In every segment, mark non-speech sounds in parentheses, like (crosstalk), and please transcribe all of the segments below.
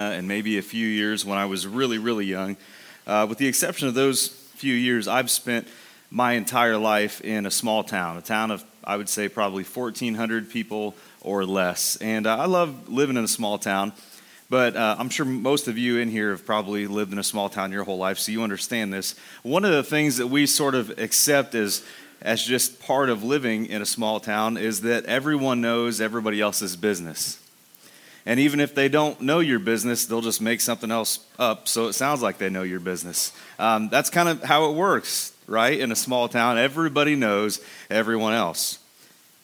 and maybe a few years when I was really, really young. Uh, with the exception of those few years, I've spent my entire life in a small town, a town of, I would say, probably 1,400 people or less. And uh, I love living in a small town, but uh, I'm sure most of you in here have probably lived in a small town your whole life, so you understand this. One of the things that we sort of accept as as just part of living in a small town is that everyone knows everybody else's business. And even if they don't know your business, they'll just make something else up so it sounds like they know your business. Um, that's kind of how it works, right? In a small town, everybody knows everyone else.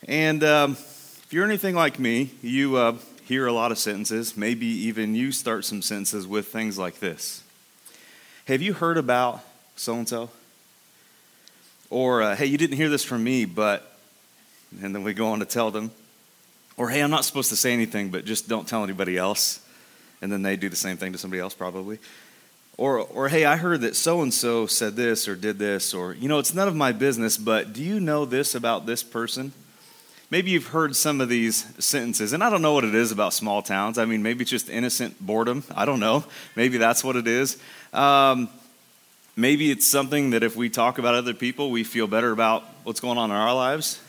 And um, if you're anything like me, you uh, hear a lot of sentences. Maybe even you start some sentences with things like this Have you heard about so and so? Or, uh, hey, you didn't hear this from me, but, and then we go on to tell them. Or, hey, I'm not supposed to say anything, but just don't tell anybody else. And then they do the same thing to somebody else, probably. Or, or hey, I heard that so and so said this or did this. Or, you know, it's none of my business, but do you know this about this person? Maybe you've heard some of these sentences, and I don't know what it is about small towns. I mean, maybe it's just innocent boredom. I don't know. Maybe that's what it is. Um, maybe it's something that if we talk about other people, we feel better about what's going on in our lives.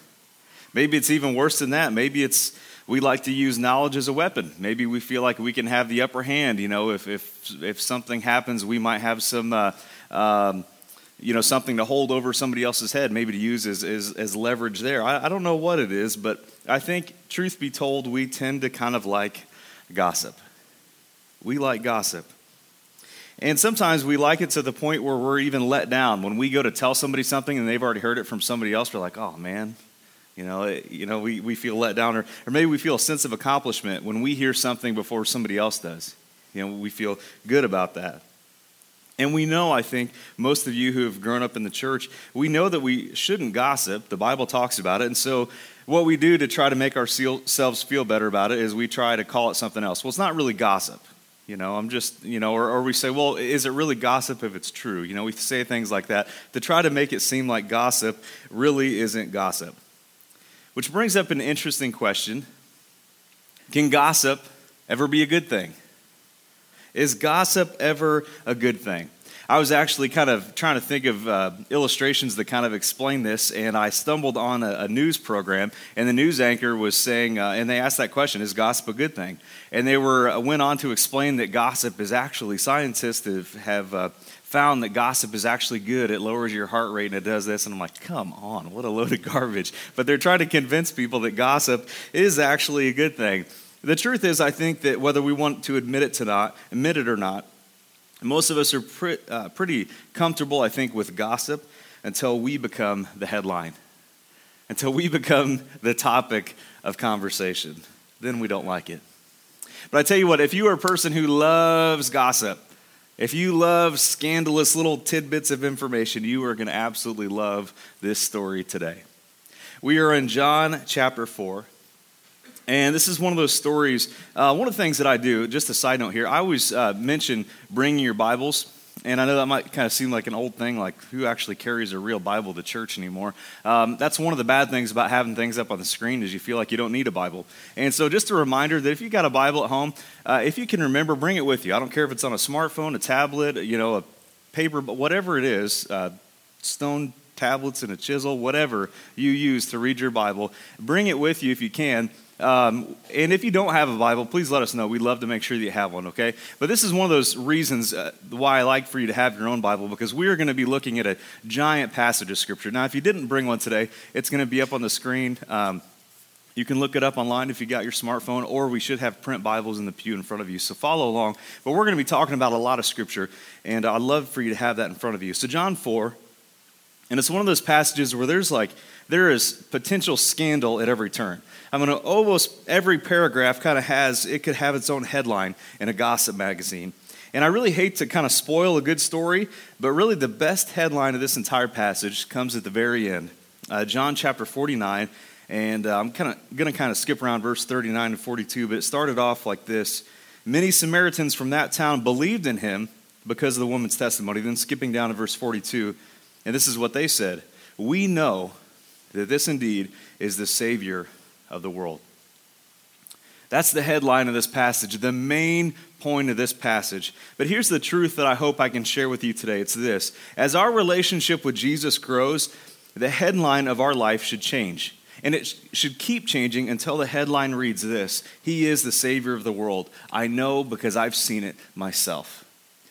Maybe it's even worse than that. Maybe it's we like to use knowledge as a weapon. Maybe we feel like we can have the upper hand. You know, if if if something happens, we might have some. Uh, um, you know, something to hold over somebody else's head, maybe to use as, as, as leverage there. I, I don't know what it is, but I think, truth be told, we tend to kind of like gossip. We like gossip. And sometimes we like it to the point where we're even let down. When we go to tell somebody something and they've already heard it from somebody else, we're like, oh man, you know, you know we, we feel let down, or, or maybe we feel a sense of accomplishment when we hear something before somebody else does. You know, we feel good about that. And we know, I think, most of you who have grown up in the church, we know that we shouldn't gossip. The Bible talks about it. And so, what we do to try to make ourselves feel better about it is we try to call it something else. Well, it's not really gossip. You know, I'm just, you know, or, or we say, well, is it really gossip if it's true? You know, we say things like that to try to make it seem like gossip really isn't gossip. Which brings up an interesting question Can gossip ever be a good thing? Is gossip ever a good thing? I was actually kind of trying to think of uh, illustrations that kind of explain this, and I stumbled on a, a news program, and the news anchor was saying, uh, and they asked that question: Is gossip a good thing? And they were uh, went on to explain that gossip is actually scientists have, have uh, found that gossip is actually good. It lowers your heart rate and it does this. And I'm like, come on, what a load of garbage. But they're trying to convince people that gossip is actually a good thing. The truth is, I think that whether we want to admit it to not, admit it or not, most of us are pre- uh, pretty comfortable, I think, with gossip until we become the headline, until we become the topic of conversation. Then we don't like it. But I tell you what, if you are a person who loves gossip, if you love scandalous little tidbits of information, you are going to absolutely love this story today. We are in John chapter 4. And this is one of those stories. Uh, one of the things that I do, just a side note here, I always uh, mention bringing your Bibles. And I know that might kind of seem like an old thing, like who actually carries a real Bible to church anymore. Um, that's one of the bad things about having things up on the screen is you feel like you don't need a Bible. And so just a reminder that if you got a Bible at home, uh, if you can remember, bring it with you. I don't care if it's on a smartphone, a tablet, you know, a paper, but whatever it is, uh, stone tablets and a chisel, whatever you use to read your Bible, bring it with you if you can um, and if you don't have a Bible, please let us know. We'd love to make sure that you have one, okay? But this is one of those reasons uh, why I like for you to have your own Bible because we are going to be looking at a giant passage of Scripture. Now, if you didn't bring one today, it's going to be up on the screen. Um, you can look it up online if you got your smartphone, or we should have print Bibles in the pew in front of you. So follow along. But we're going to be talking about a lot of Scripture, and I'd love for you to have that in front of you. So, John 4, and it's one of those passages where there's like, there is potential scandal at every turn. I mean, almost every paragraph kind of has, it could have its own headline in a gossip magazine. And I really hate to kind of spoil a good story, but really the best headline of this entire passage comes at the very end. Uh, John chapter 49, and uh, I'm kind of going to kind of skip around verse 39 and 42, but it started off like this Many Samaritans from that town believed in him because of the woman's testimony. Then skipping down to verse 42, and this is what they said We know that this indeed is the Savior of the world. That's the headline of this passage, the main point of this passage. But here's the truth that I hope I can share with you today it's this as our relationship with Jesus grows, the headline of our life should change. And it should keep changing until the headline reads this He is the Savior of the world. I know because I've seen it myself.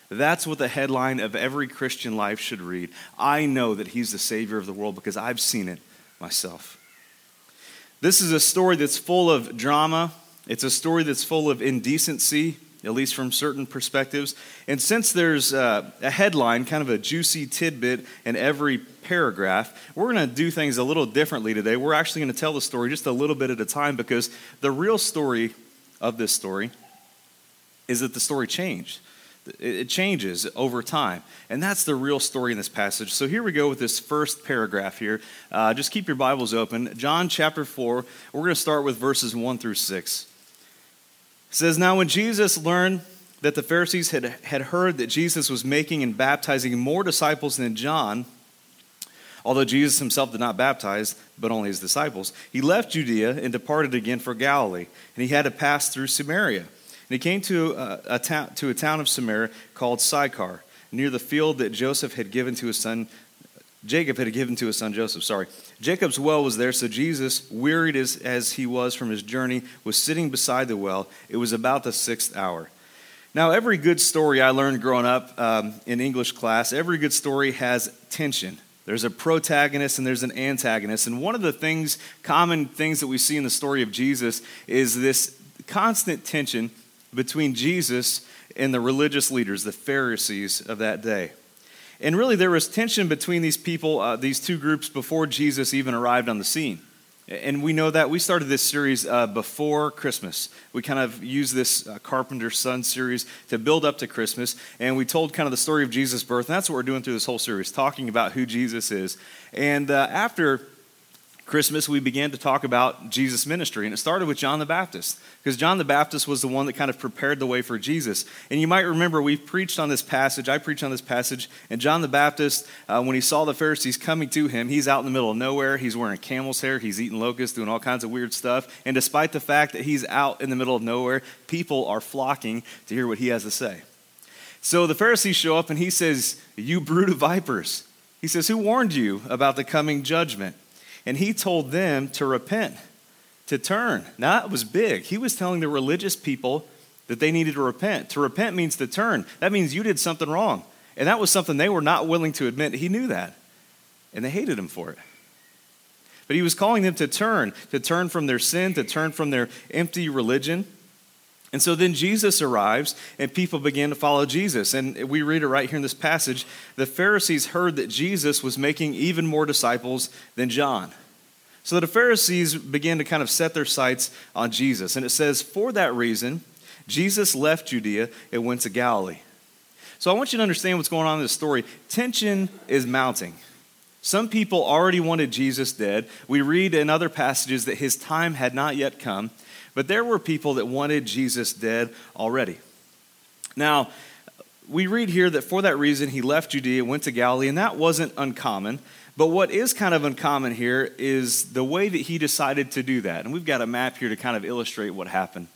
That's what the headline of every Christian life should read. I know that He's the Savior of the world because I've seen it myself. This is a story that's full of drama, it's a story that's full of indecency, at least from certain perspectives. And since there's uh, a headline, kind of a juicy tidbit in every paragraph, we're going to do things a little differently today. We're actually going to tell the story just a little bit at a time because the real story of this story is that the story changed. It changes over time. And that's the real story in this passage. So here we go with this first paragraph here. Uh, just keep your Bibles open. John chapter 4, we're going to start with verses 1 through 6. It says, Now when Jesus learned that the Pharisees had, had heard that Jesus was making and baptizing more disciples than John, although Jesus himself did not baptize, but only his disciples, he left Judea and departed again for Galilee. And he had to pass through Samaria. And he came to a, a, ta- to a town of Samaria called Sychar, near the field that Joseph had given to his son, Jacob had given to his son Joseph, sorry. Jacob's well was there, so Jesus, wearied as, as he was from his journey, was sitting beside the well. It was about the sixth hour. Now, every good story I learned growing up um, in English class, every good story has tension. There's a protagonist and there's an antagonist. And one of the things, common things that we see in the story of Jesus is this constant tension between Jesus and the religious leaders, the Pharisees of that day. And really, there was tension between these people, uh, these two groups, before Jesus even arrived on the scene. And we know that. We started this series uh, before Christmas. We kind of used this uh, Carpenter Son series to build up to Christmas. And we told kind of the story of Jesus' birth. And that's what we're doing through this whole series, talking about who Jesus is. And uh, after Christmas, we began to talk about Jesus' ministry, and it started with John the Baptist, because John the Baptist was the one that kind of prepared the way for Jesus. And you might remember we preached on this passage, I preached on this passage, and John the Baptist, uh, when he saw the Pharisees coming to him, he's out in the middle of nowhere, he's wearing camel's hair, he's eating locusts, doing all kinds of weird stuff. And despite the fact that he's out in the middle of nowhere, people are flocking to hear what he has to say. So the Pharisees show up, and he says, You brood of vipers. He says, Who warned you about the coming judgment? And he told them to repent, to turn. Now, that was big. He was telling the religious people that they needed to repent. To repent means to turn. That means you did something wrong. And that was something they were not willing to admit. He knew that. And they hated him for it. But he was calling them to turn, to turn from their sin, to turn from their empty religion. And so then Jesus arrives and people begin to follow Jesus. And we read it right here in this passage. The Pharisees heard that Jesus was making even more disciples than John. So the Pharisees began to kind of set their sights on Jesus. And it says, for that reason, Jesus left Judea and went to Galilee. So I want you to understand what's going on in this story. Tension is mounting. Some people already wanted Jesus dead. We read in other passages that his time had not yet come, but there were people that wanted Jesus dead already. Now, we read here that for that reason he left Judea, went to Galilee, and that wasn't uncommon. But what is kind of uncommon here is the way that he decided to do that. And we've got a map here to kind of illustrate what happened.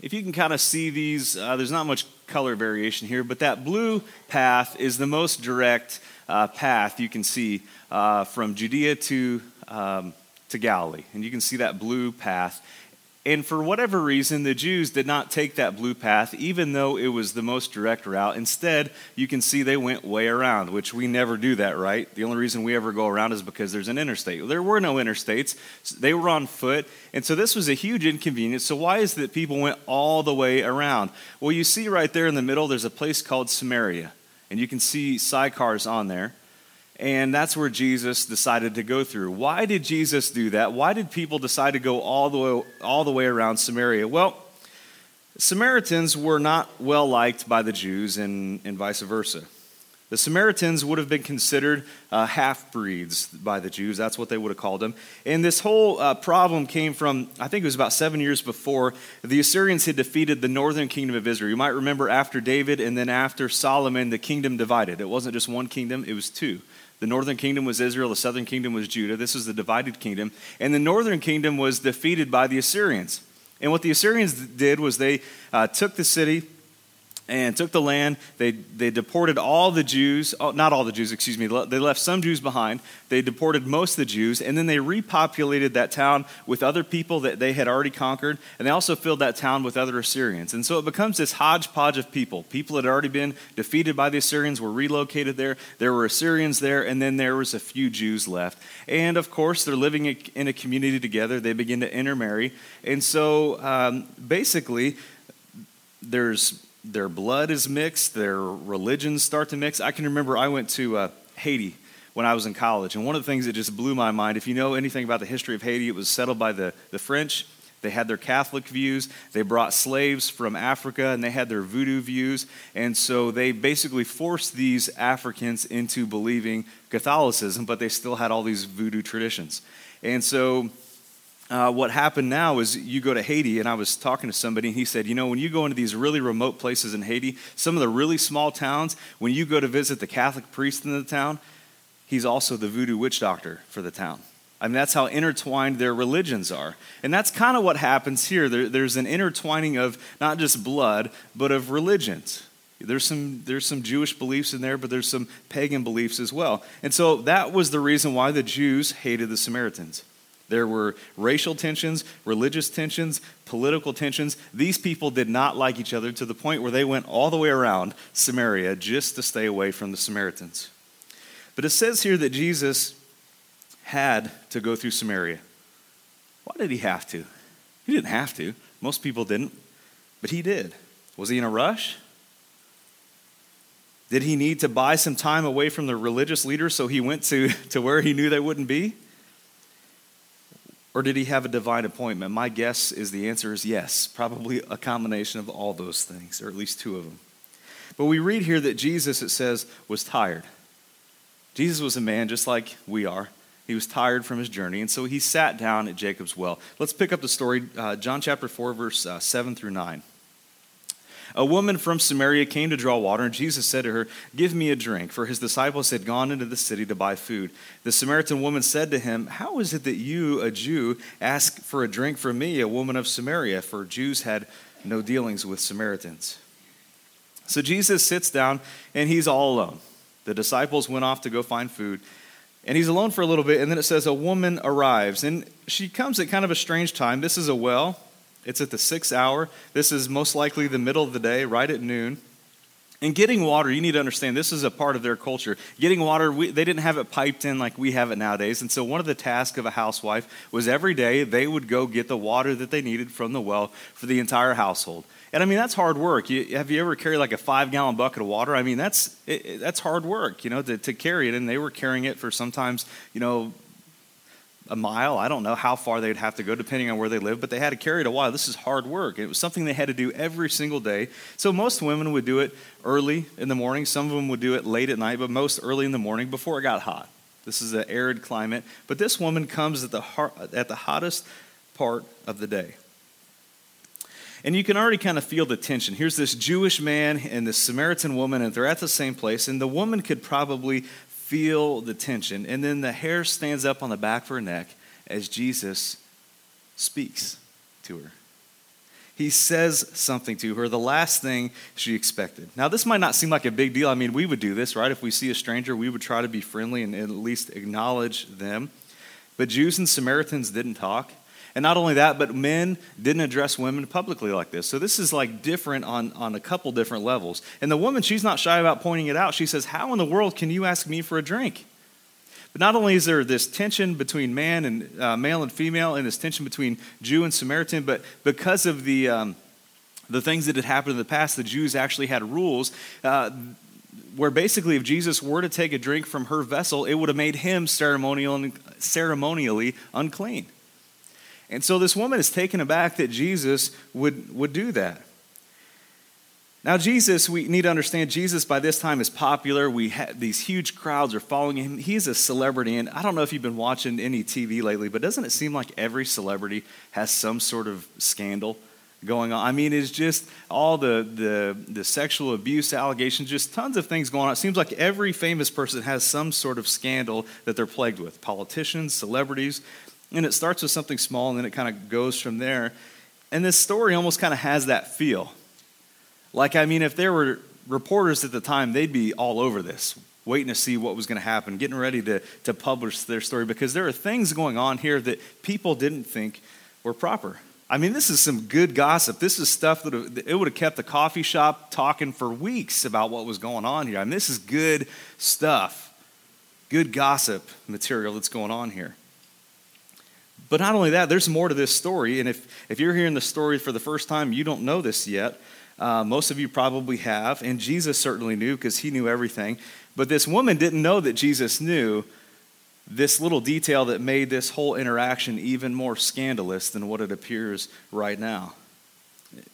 If you can kind of see these, uh, there's not much color variation here, but that blue path is the most direct uh, path you can see uh, from Judea to, um, to Galilee. And you can see that blue path. And for whatever reason, the Jews did not take that blue path, even though it was the most direct route. Instead, you can see they went way around, which we never do that, right? The only reason we ever go around is because there's an interstate. There were no interstates, they were on foot. And so this was a huge inconvenience. So, why is it that people went all the way around? Well, you see right there in the middle, there's a place called Samaria. And you can see Sychar's on there. And that's where Jesus decided to go through. Why did Jesus do that? Why did people decide to go all the way, all the way around Samaria? Well, Samaritans were not well liked by the Jews and, and vice versa. The Samaritans would have been considered uh, half breeds by the Jews. That's what they would have called them. And this whole uh, problem came from, I think it was about seven years before, the Assyrians had defeated the northern kingdom of Israel. You might remember after David and then after Solomon, the kingdom divided. It wasn't just one kingdom, it was two The northern kingdom was Israel, the southern kingdom was Judah. This was the divided kingdom. And the northern kingdom was defeated by the Assyrians. And what the Assyrians did was they uh, took the city, and took the land. They, they deported all the Jews, oh, not all the Jews, excuse me, they left some Jews behind. They deported most of the Jews, and then they repopulated that town with other people that they had already conquered, and they also filled that town with other Assyrians. And so it becomes this hodgepodge of people. People that had already been defeated by the Assyrians were relocated there. There were Assyrians there, and then there was a few Jews left. And of course, they're living in a community together. They begin to intermarry. And so um, basically, there's their blood is mixed, their religions start to mix. I can remember I went to uh, Haiti when I was in college, and one of the things that just blew my mind, if you know anything about the history of Haiti, it was settled by the, the French. They had their Catholic views. They brought slaves from Africa and they had their voodoo views. And so they basically forced these Africans into believing Catholicism, but they still had all these voodoo traditions. And so uh, what happened now is you go to Haiti, and I was talking to somebody, and he said, You know, when you go into these really remote places in Haiti, some of the really small towns, when you go to visit the Catholic priest in the town, he's also the voodoo witch doctor for the town. I mean, that's how intertwined their religions are. And that's kind of what happens here. There, there's an intertwining of not just blood, but of religions. There's some, there's some Jewish beliefs in there, but there's some pagan beliefs as well. And so that was the reason why the Jews hated the Samaritans. There were racial tensions, religious tensions, political tensions. These people did not like each other to the point where they went all the way around Samaria just to stay away from the Samaritans. But it says here that Jesus had to go through Samaria. Why did he have to? He didn't have to. Most people didn't, but he did. Was he in a rush? Did he need to buy some time away from the religious leaders so he went to, (laughs) to where he knew they wouldn't be? Or did he have a divine appointment? My guess is the answer is yes, probably a combination of all those things, or at least two of them. But we read here that Jesus, it says, was tired. Jesus was a man just like we are. He was tired from his journey, and so he sat down at Jacob's well. Let's pick up the story, uh, John chapter 4, verse uh, 7 through 9. A woman from Samaria came to draw water, and Jesus said to her, Give me a drink, for his disciples had gone into the city to buy food. The Samaritan woman said to him, How is it that you, a Jew, ask for a drink from me, a woman of Samaria? For Jews had no dealings with Samaritans. So Jesus sits down, and he's all alone. The disciples went off to go find food. And he's alone for a little bit, and then it says a woman arrives. And she comes at kind of a strange time. This is a well. It's at the sixth hour. This is most likely the middle of the day, right at noon. And getting water, you need to understand, this is a part of their culture. Getting water, we, they didn't have it piped in like we have it nowadays. And so, one of the tasks of a housewife was every day they would go get the water that they needed from the well for the entire household. And I mean, that's hard work. You, have you ever carried like a five gallon bucket of water? I mean, that's, it, that's hard work, you know, to, to carry it. And they were carrying it for sometimes, you know, a mile. I don't know how far they'd have to go depending on where they live, but they had to carry it a while. This is hard work. It was something they had to do every single day. So most women would do it early in the morning. Some of them would do it late at night, but most early in the morning before it got hot. This is an arid climate. But this woman comes at the, at the hottest part of the day. And you can already kind of feel the tension. Here's this Jewish man and this Samaritan woman, and they're at the same place. And the woman could probably feel the tension. And then the hair stands up on the back of her neck as Jesus speaks to her. He says something to her, the last thing she expected. Now, this might not seem like a big deal. I mean, we would do this, right? If we see a stranger, we would try to be friendly and at least acknowledge them. But Jews and Samaritans didn't talk. And not only that, but men didn't address women publicly like this. So this is like different on, on a couple different levels. And the woman, she's not shy about pointing it out. She says, How in the world can you ask me for a drink? But not only is there this tension between man and uh, male and female, and this tension between Jew and Samaritan, but because of the um, the things that had happened in the past, the Jews actually had rules uh, where basically, if Jesus were to take a drink from her vessel, it would have made him ceremonial, ceremonially unclean. And so this woman is taken aback that Jesus would, would do that. Now, Jesus, we need to understand, Jesus by this time is popular. We have, these huge crowds are following him. He's a celebrity. And I don't know if you've been watching any TV lately, but doesn't it seem like every celebrity has some sort of scandal? going on. I mean, it's just all the, the, the sexual abuse allegations, just tons of things going on. It seems like every famous person has some sort of scandal that they're plagued with politicians, celebrities. And it starts with something small and then it kind of goes from there. And this story almost kind of has that feel. Like, I mean, if there were reporters at the time, they'd be all over this, waiting to see what was going to happen, getting ready to, to publish their story because there are things going on here that people didn't think were proper. I mean, this is some good gossip. This is stuff that it would have kept the coffee shop talking for weeks about what was going on here. I mean, this is good stuff, good gossip material that's going on here. But not only that, there's more to this story. And if, if you're hearing the story for the first time, you don't know this yet. Uh, most of you probably have, and Jesus certainly knew because he knew everything. But this woman didn't know that Jesus knew this little detail that made this whole interaction even more scandalous than what it appears right now.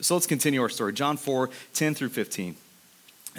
So let's continue our story. John 4 10 through 15.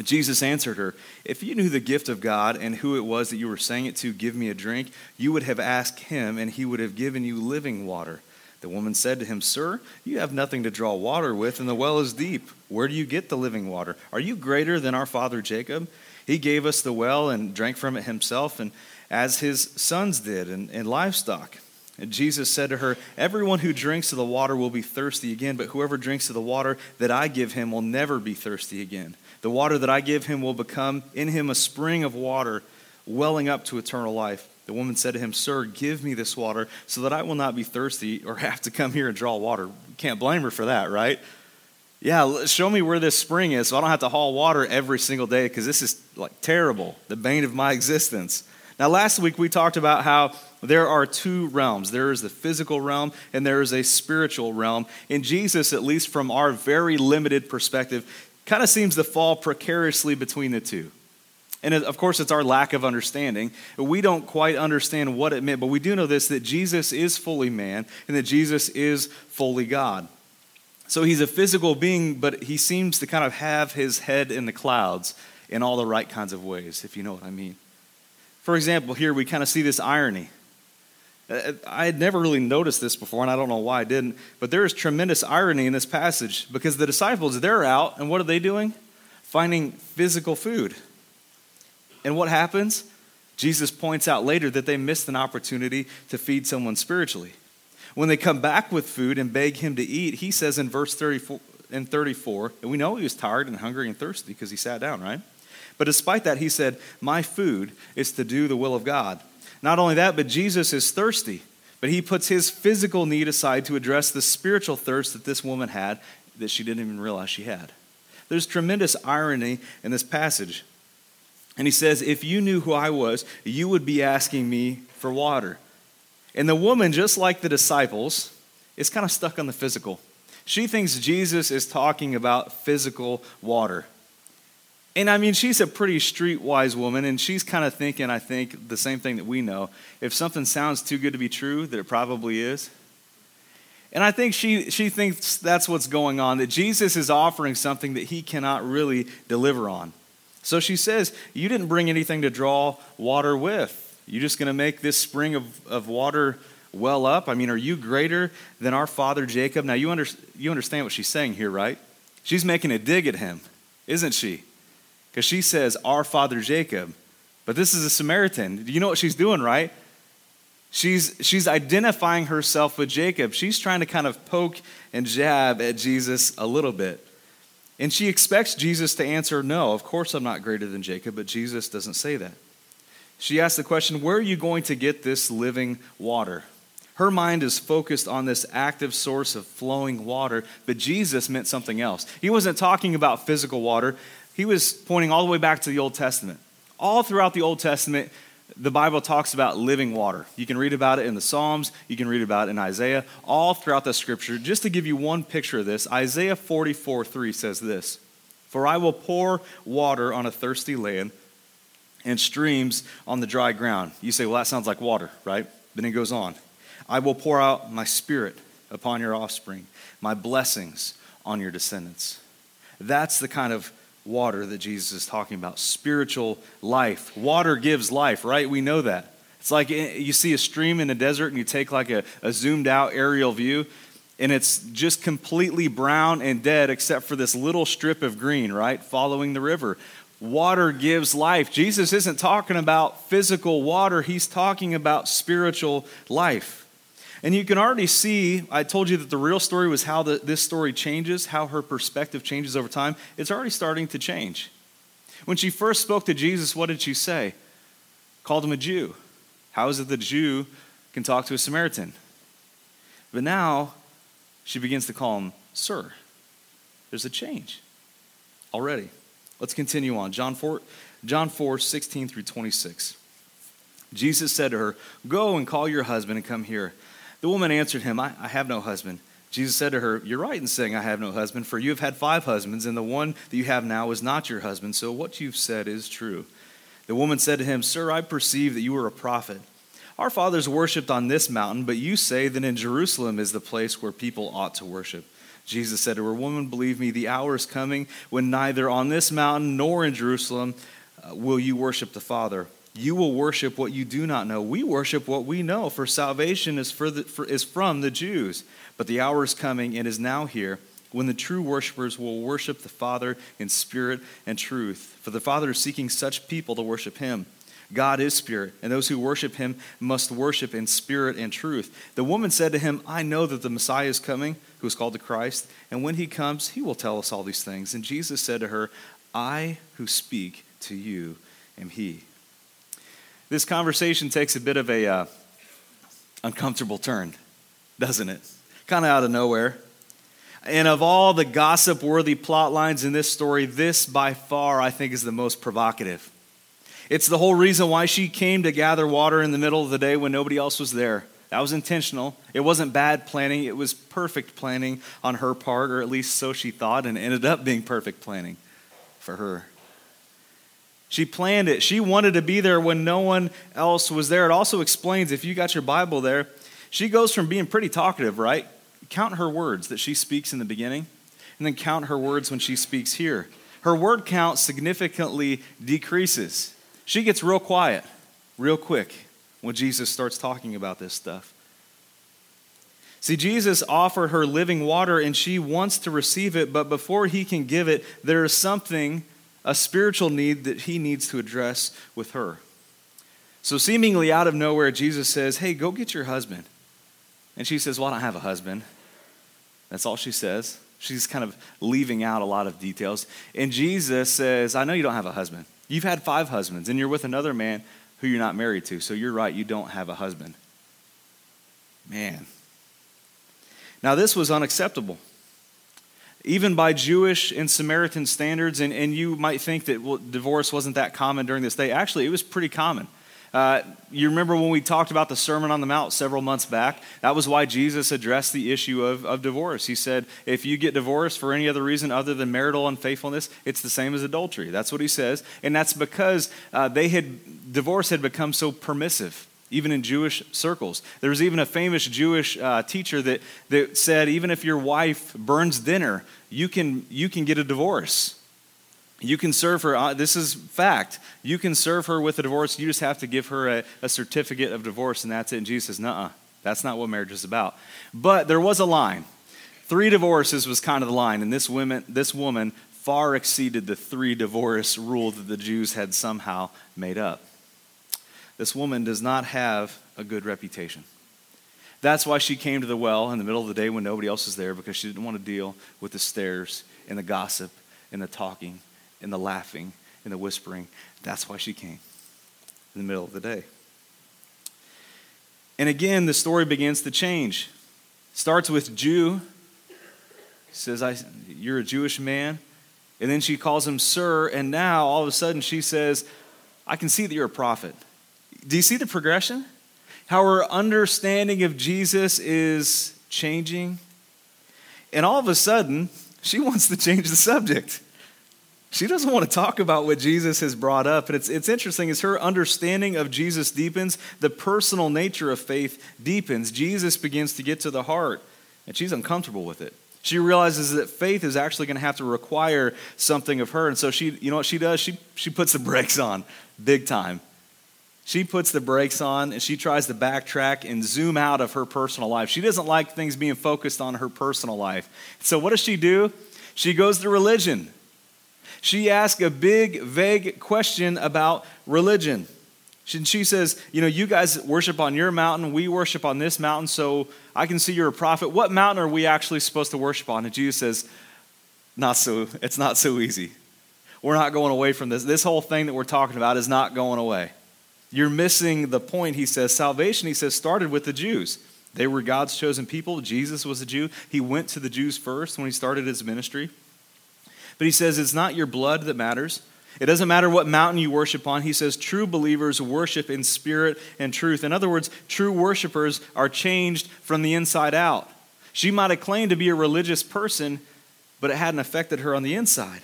Jesus answered her, If you knew the gift of God and who it was that you were saying it to, give me a drink, you would have asked him, and he would have given you living water. The woman said to him, Sir, you have nothing to draw water with, and the well is deep. Where do you get the living water? Are you greater than our father Jacob? He gave us the well and drank from it himself, and as his sons did, and, and livestock. And Jesus said to her, Everyone who drinks of the water will be thirsty again, but whoever drinks of the water that I give him will never be thirsty again. The water that I give him will become in him a spring of water welling up to eternal life. The woman said to him, Sir, give me this water so that I will not be thirsty or (laughs) have to come here and draw water. Can't blame her for that, right? Yeah, show me where this spring is so I don't have to haul water every single day because this is like terrible, the bane of my existence. Now, last week we talked about how there are two realms there is the physical realm and there is a spiritual realm. And Jesus, at least from our very limited perspective, kind of seems to fall precariously between the two. And of course, it's our lack of understanding. We don't quite understand what it meant, but we do know this that Jesus is fully man and that Jesus is fully God. So he's a physical being, but he seems to kind of have his head in the clouds in all the right kinds of ways, if you know what I mean. For example, here we kind of see this irony. Uh, I had never really noticed this before, and I don't know why I didn't, but there is tremendous irony in this passage because the disciples, they're out, and what are they doing? Finding physical food. And what happens? Jesus points out later that they missed an opportunity to feed someone spiritually. When they come back with food and beg him to eat, he says in verse 34, and 34, and we know he was tired and hungry and thirsty because he sat down, right? But despite that, he said, My food is to do the will of God. Not only that, but Jesus is thirsty. But he puts his physical need aside to address the spiritual thirst that this woman had that she didn't even realize she had. There's tremendous irony in this passage. And he says, If you knew who I was, you would be asking me for water. And the woman, just like the disciples, is kind of stuck on the physical. She thinks Jesus is talking about physical water. And I mean, she's a pretty streetwise woman, and she's kind of thinking, I think, the same thing that we know. If something sounds too good to be true, that it probably is. And I think she, she thinks that's what's going on, that Jesus is offering something that he cannot really deliver on. So she says, You didn't bring anything to draw water with. You're just going to make this spring of, of water well up? I mean, are you greater than our father Jacob? Now, you, under, you understand what she's saying here, right? She's making a dig at him, isn't she? Because she says, Our father Jacob. But this is a Samaritan. Do you know what she's doing, right? She's, she's identifying herself with Jacob. She's trying to kind of poke and jab at Jesus a little bit. And she expects Jesus to answer, No, of course I'm not greater than Jacob, but Jesus doesn't say that. She asks the question, Where are you going to get this living water? Her mind is focused on this active source of flowing water, but Jesus meant something else. He wasn't talking about physical water he was pointing all the way back to the Old Testament. All throughout the Old Testament, the Bible talks about living water. You can read about it in the Psalms, you can read about it in Isaiah, all throughout the scripture. Just to give you one picture of this, Isaiah 44 3 says this For I will pour water on a thirsty land and streams on the dry ground. You say, well, that sounds like water, right? Then he goes on I will pour out my spirit upon your offspring, my blessings on your descendants. That's the kind of water that Jesus is talking about spiritual life. Water gives life, right? We know that. It's like eh, you see a stream in a desert and you take like a, a zoomed out aerial view. and it's just completely brown and dead except for this little strip of green, right? Following the river. Water gives life. Jesus isn't talking about physical water, he's talking about spiritual life. And you can already see, I told you that the real story was how the, this story changes, how her perspective changes over time. It's already starting to change. When she first spoke to Jesus, what did she say? Called him a Jew. How is it that a Jew can talk to a Samaritan? But now she begins to call him Sir. There's a change already. Let's continue on. John 4, John 4 16 through 26. Jesus said to her, Go and call your husband and come here. The woman answered him, I, I have no husband. Jesus said to her, You're right in saying, I have no husband, for you have had five husbands, and the one that you have now is not your husband, so what you've said is true. The woman said to him, Sir, I perceive that you are a prophet. Our fathers worshipped on this mountain, but you say that in Jerusalem is the place where people ought to worship. Jesus said to her, Woman, believe me, the hour is coming when neither on this mountain nor in Jerusalem uh, will you worship the Father. You will worship what you do not know. We worship what we know, for salvation is, for the, for, is from the Jews. But the hour is coming and is now here when the true worshipers will worship the Father in spirit and truth. For the Father is seeking such people to worship him. God is spirit, and those who worship him must worship in spirit and truth. The woman said to him, I know that the Messiah is coming, who is called the Christ, and when he comes, he will tell us all these things. And Jesus said to her, I who speak to you am he. This conversation takes a bit of a uh, uncomfortable turn, doesn't it? Kind of out of nowhere. And of all the gossip worthy plot lines in this story, this by far I think is the most provocative. It's the whole reason why she came to gather water in the middle of the day when nobody else was there. That was intentional. It wasn't bad planning, it was perfect planning on her part, or at least so she thought, and ended up being perfect planning for her. She planned it. She wanted to be there when no one else was there. It also explains, if you got your Bible there, she goes from being pretty talkative, right? Count her words that she speaks in the beginning, and then count her words when she speaks here. Her word count significantly decreases. She gets real quiet, real quick, when Jesus starts talking about this stuff. See, Jesus offered her living water and she wants to receive it, but before he can give it, there is something a spiritual need that he needs to address with her. So, seemingly out of nowhere, Jesus says, Hey, go get your husband. And she says, Well, I don't have a husband. That's all she says. She's kind of leaving out a lot of details. And Jesus says, I know you don't have a husband. You've had five husbands, and you're with another man who you're not married to. So you're right, you don't have a husband. Man. Now, this was unacceptable even by Jewish and Samaritan standards, and, and you might think that well, divorce wasn't that common during this day. Actually, it was pretty common. Uh, you remember when we talked about the Sermon on the Mount several months back? That was why Jesus addressed the issue of, of divorce. He said, if you get divorced for any other reason other than marital unfaithfulness, it's the same as adultery. That's what he says. And that's because uh, they had, divorce had become so permissive even in Jewish circles. There was even a famous Jewish uh, teacher that, that said, even if your wife burns dinner, you can, you can get a divorce. You can serve her, uh, this is fact. You can serve her with a divorce. You just have to give her a, a certificate of divorce, and that's it. And Jesus says, Nuh that's not what marriage is about. But there was a line. Three divorces was kind of the line, and this woman, this woman far exceeded the three divorce rule that the Jews had somehow made up. This woman does not have a good reputation. That's why she came to the well in the middle of the day when nobody else was there because she didn't want to deal with the stares and the gossip and the talking and the laughing and the whispering. That's why she came in the middle of the day. And again, the story begins to change. Starts with Jew. Says, I, You're a Jewish man. And then she calls him sir. And now, all of a sudden, she says, I can see that you're a prophet. Do you see the progression? How our understanding of Jesus is changing. And all of a sudden, she wants to change the subject. She doesn't want to talk about what Jesus has brought up. And it's, it's interesting as her understanding of Jesus deepens, the personal nature of faith deepens. Jesus begins to get to the heart, and she's uncomfortable with it. She realizes that faith is actually going to have to require something of her. And so she, you know what she does? She, she puts the brakes on big time. She puts the brakes on and she tries to backtrack and zoom out of her personal life. She doesn't like things being focused on her personal life. So, what does she do? She goes to religion. She asks a big, vague question about religion. She says, You know, you guys worship on your mountain, we worship on this mountain, so I can see you're a prophet. What mountain are we actually supposed to worship on? And Jesus says, Not so, it's not so easy. We're not going away from this. This whole thing that we're talking about is not going away. You're missing the point. He says, Salvation, he says, started with the Jews. They were God's chosen people. Jesus was a Jew. He went to the Jews first when he started his ministry. But he says, It's not your blood that matters. It doesn't matter what mountain you worship on. He says true believers worship in spirit and truth. In other words, true worshipers are changed from the inside out. She might have claimed to be a religious person, but it hadn't affected her on the inside.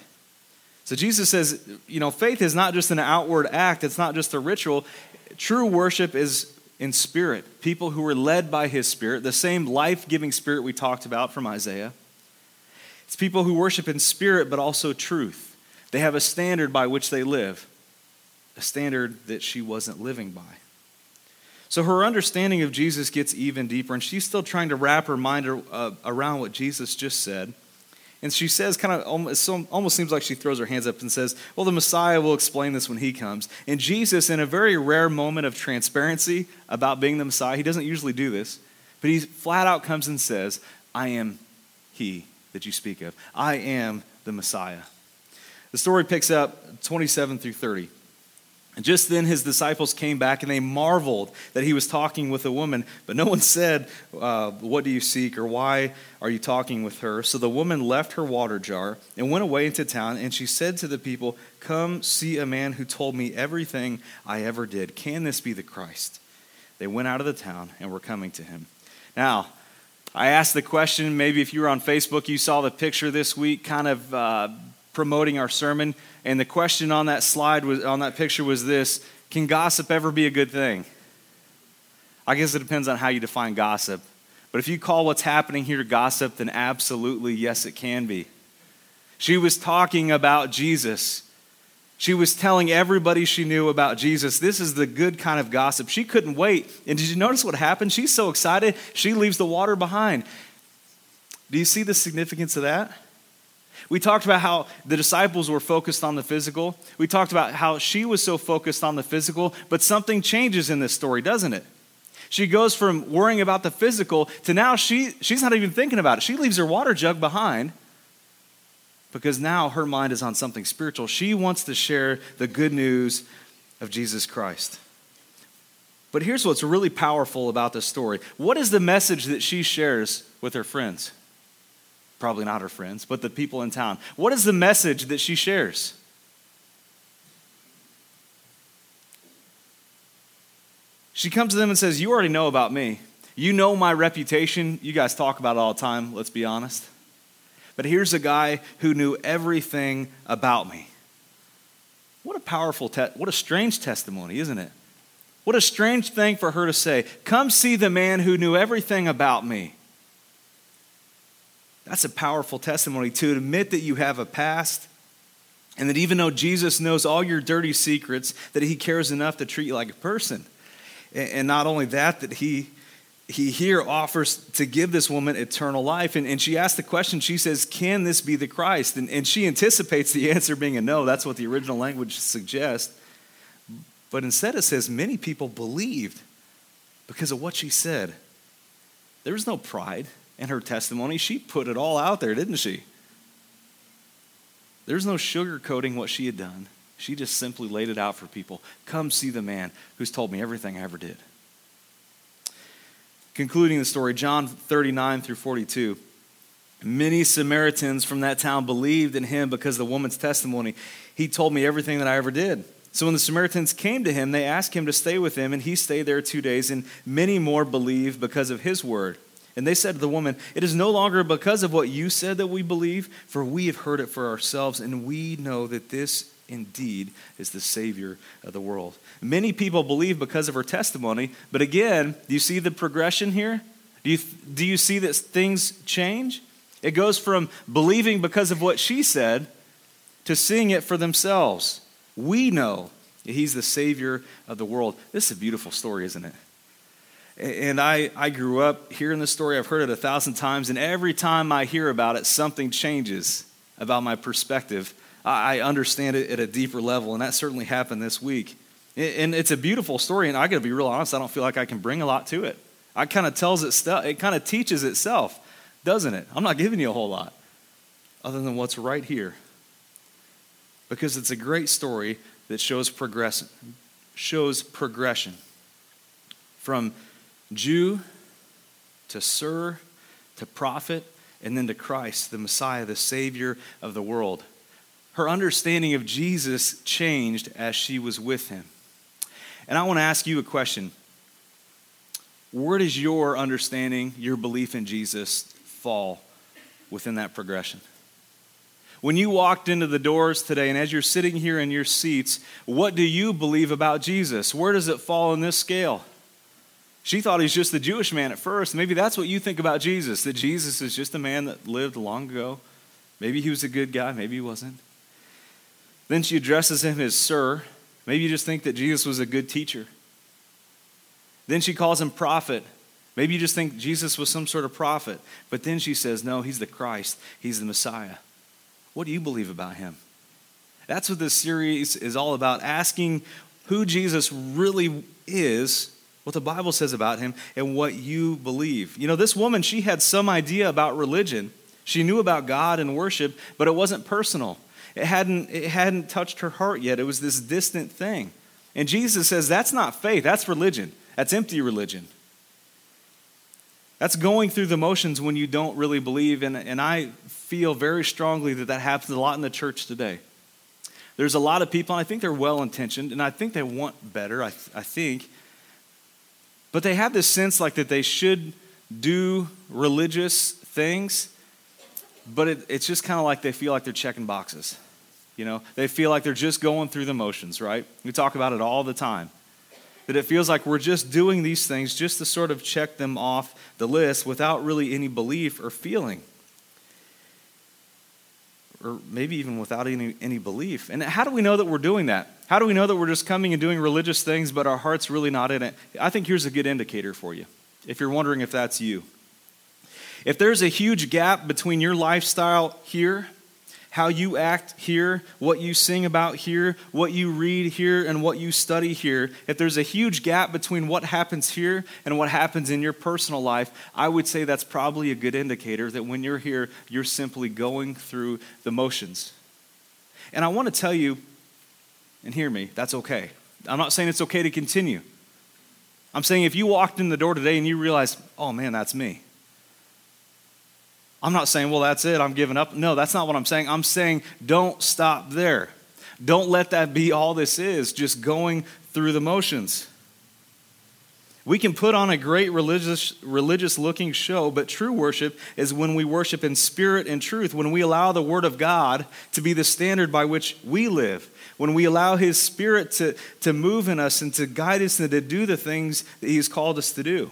So Jesus says, you know, faith is not just an outward act, it's not just a ritual. True worship is in spirit, people who are led by his spirit, the same life giving spirit we talked about from Isaiah. It's people who worship in spirit, but also truth. They have a standard by which they live, a standard that she wasn't living by. So her understanding of Jesus gets even deeper, and she's still trying to wrap her mind uh, around what Jesus just said. And she says, kind of almost, seems like she throws her hands up and says, Well, the Messiah will explain this when he comes. And Jesus, in a very rare moment of transparency about being the Messiah, he doesn't usually do this, but he flat out comes and says, I am he that you speak of. I am the Messiah. The story picks up 27 through 30. Just then his disciples came back and they marveled that he was talking with a woman, but no one (laughs) said, uh, What do you seek or why are you talking with her? So the woman left her water jar and went away into town, and she said to the people, Come see a man who told me everything I ever did. Can this be the Christ? They went out of the town and were coming to him. Now, I asked the question, maybe if you were on Facebook, you saw the picture this week, kind of. Uh, promoting our sermon, and the question on that slide was on that picture was this: Can gossip ever be a good thing? I guess it depends on how you define gossip. But if you call what's happening here gossip, then absolutely yes, it can be. She was talking about Jesus. She was telling everybody she knew about Jesus. This is the good kind of gossip. She couldn't wait. And did you notice what happened? She's so excited, she leaves the water behind. Do you see the significance of that? We talked about how the disciples were focused on the physical. We talked about how she was so focused on the physical, but something changes in this story, doesn't it? She goes from worrying about the physical to now she, she's not even thinking about it. She leaves her water jug behind because now her mind is on something spiritual. She wants to share the good news of Jesus Christ. But here's what's really powerful about this story what is the message that she shares with her friends? Probably not her friends, but the people in town. What is the message that she shares? She comes to them and says, You already know about me. You know my reputation. You guys talk about it all the time, let's be honest. But here's a guy who knew everything about me. What a powerful, te- what a strange testimony, isn't it? What a strange thing for her to say. Come see the man who knew everything about me. That's a powerful testimony to admit that you have a past and that even though Jesus knows all your dirty secrets, that he cares enough to treat you like a person. And not only that, that he he here offers to give this woman eternal life. And, and she asks the question, she says, Can this be the Christ? And, and she anticipates the (laughs) answer being a no. That's what the original language suggests. But instead it says, Many people believed because of what she said. There was no pride and her testimony, she put it all out there, didn't she? There's no sugarcoating what she had done. She just simply laid it out for people. Come see the man who's told me everything I ever did. Concluding the story, John 39 through 42. Many Samaritans from that town believed in him because the woman's testimony. He told me everything that I ever did. So when the Samaritans came to him, they asked him to stay with them, and he stayed there two days, and many more believed because of his word. And they said to the woman, It is no longer because of what you said that we believe, for we have heard it for ourselves, and we know that this indeed is the Savior of the world. Many people believe because of her testimony, but again, do you see the progression here? Do you, do you see that things change? It goes from believing because of what she said to seeing it for themselves. We know He's the Savior of the world. This is a beautiful story, isn't it? And I, I grew up hearing this story. I've heard it a thousand times, and every time I hear about it, something changes about my perspective. I understand it at a deeper level, and that certainly happened this week. And it's a beautiful story, and I got to be real honest, I don't feel like I can bring a lot to it. I kind of tells it stuff, it kind of teaches itself, doesn't it? I'm not giving you a whole lot other than what's right here. Because it's a great story that shows progression, shows progression from Jew to Sir to prophet and then to Christ, the Messiah, the Savior of the world. Her understanding of Jesus changed as she was with him. And I want to ask you a question. Where does your understanding, your belief in Jesus fall within that progression? When you walked into the doors today, and as you're sitting here in your seats, what do you believe about Jesus? Where does it fall in this scale? She thought he's just the Jewish man at first. Maybe that's what you think about Jesus, that Jesus is just a man that lived long ago. Maybe he was a good guy, maybe he wasn't. Then she addresses him as Sir. Maybe you just think that Jesus was a good teacher. Then she calls him prophet. Maybe you just think Jesus was some sort of prophet. But then she says, No, he's the Christ, he's the Messiah. What do you believe about him? That's what this series is all about asking who Jesus really is, what the Bible says about him, and what you believe. You know, this woman, she had some idea about religion. She knew about God and worship, but it wasn't personal. It hadn't, it hadn't touched her heart yet. It was this distant thing. And Jesus says that's not faith, that's religion. That's empty religion. That's going through the motions when you don't really believe. And, and I feel very strongly that that happens a lot in the church today. There's a lot of people, and I think they're well intentioned, and I think they want better, I, I think. But they have this sense like that they should do religious things, but it, it's just kind of like they feel like they're checking boxes. You know, they feel like they're just going through the motions, right? We talk about it all the time that it feels like we're just doing these things just to sort of check them off the list without really any belief or feeling. Or maybe even without any, any belief. And how do we know that we're doing that? How do we know that we're just coming and doing religious things, but our heart's really not in it? I think here's a good indicator for you, if you're wondering if that's you. If there's a huge gap between your lifestyle here how you act here, what you sing about here, what you read here, and what you study here, if there's a huge gap between what happens here and what happens in your personal life, I would say that's probably a good indicator that when you're here, you're simply going through the motions. And I want to tell you, and hear me, that's okay. I'm not saying it's okay to continue. I'm saying if you walked in the door today and you realized, oh man, that's me. I'm not saying, well, that's it, I'm giving up. No, that's not what I'm saying. I'm saying, don't stop there. Don't let that be all this is, just going through the motions. We can put on a great religious, religious looking show, but true worship is when we worship in spirit and truth, when we allow the Word of God to be the standard by which we live, when we allow His Spirit to, to move in us and to guide us and to do the things that He's called us to do.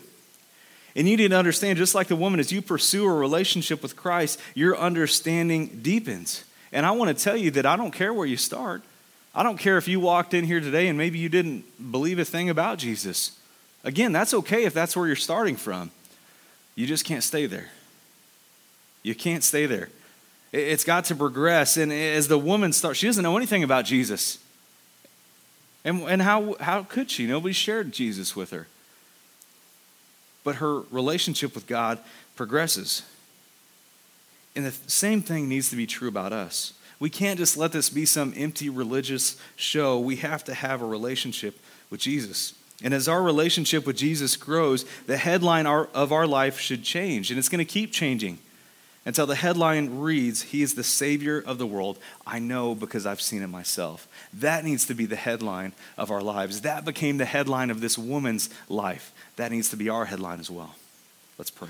And you need to understand, just like the woman, as you pursue a relationship with Christ, your understanding deepens. And I want to tell you that I don't care where you start. I don't care if you walked in here today and maybe you didn't believe a thing about Jesus. Again, that's okay if that's where you're starting from. You just can't stay there. You can't stay there. It's got to progress. And as the woman starts, she doesn't know anything about Jesus. And, and how, how could she? Nobody shared Jesus with her but her relationship with God progresses. And the same thing needs to be true about us. We can't just let this be some empty religious show. We have to have a relationship with Jesus. And as our relationship with Jesus grows, the headline of our life should change, and it's going to keep changing until the headline reads, He is the Savior of the world. I know because I've seen it myself. That needs to be the headline of our lives. That became the headline of this woman's life. That needs to be our headline as well. Let's pray.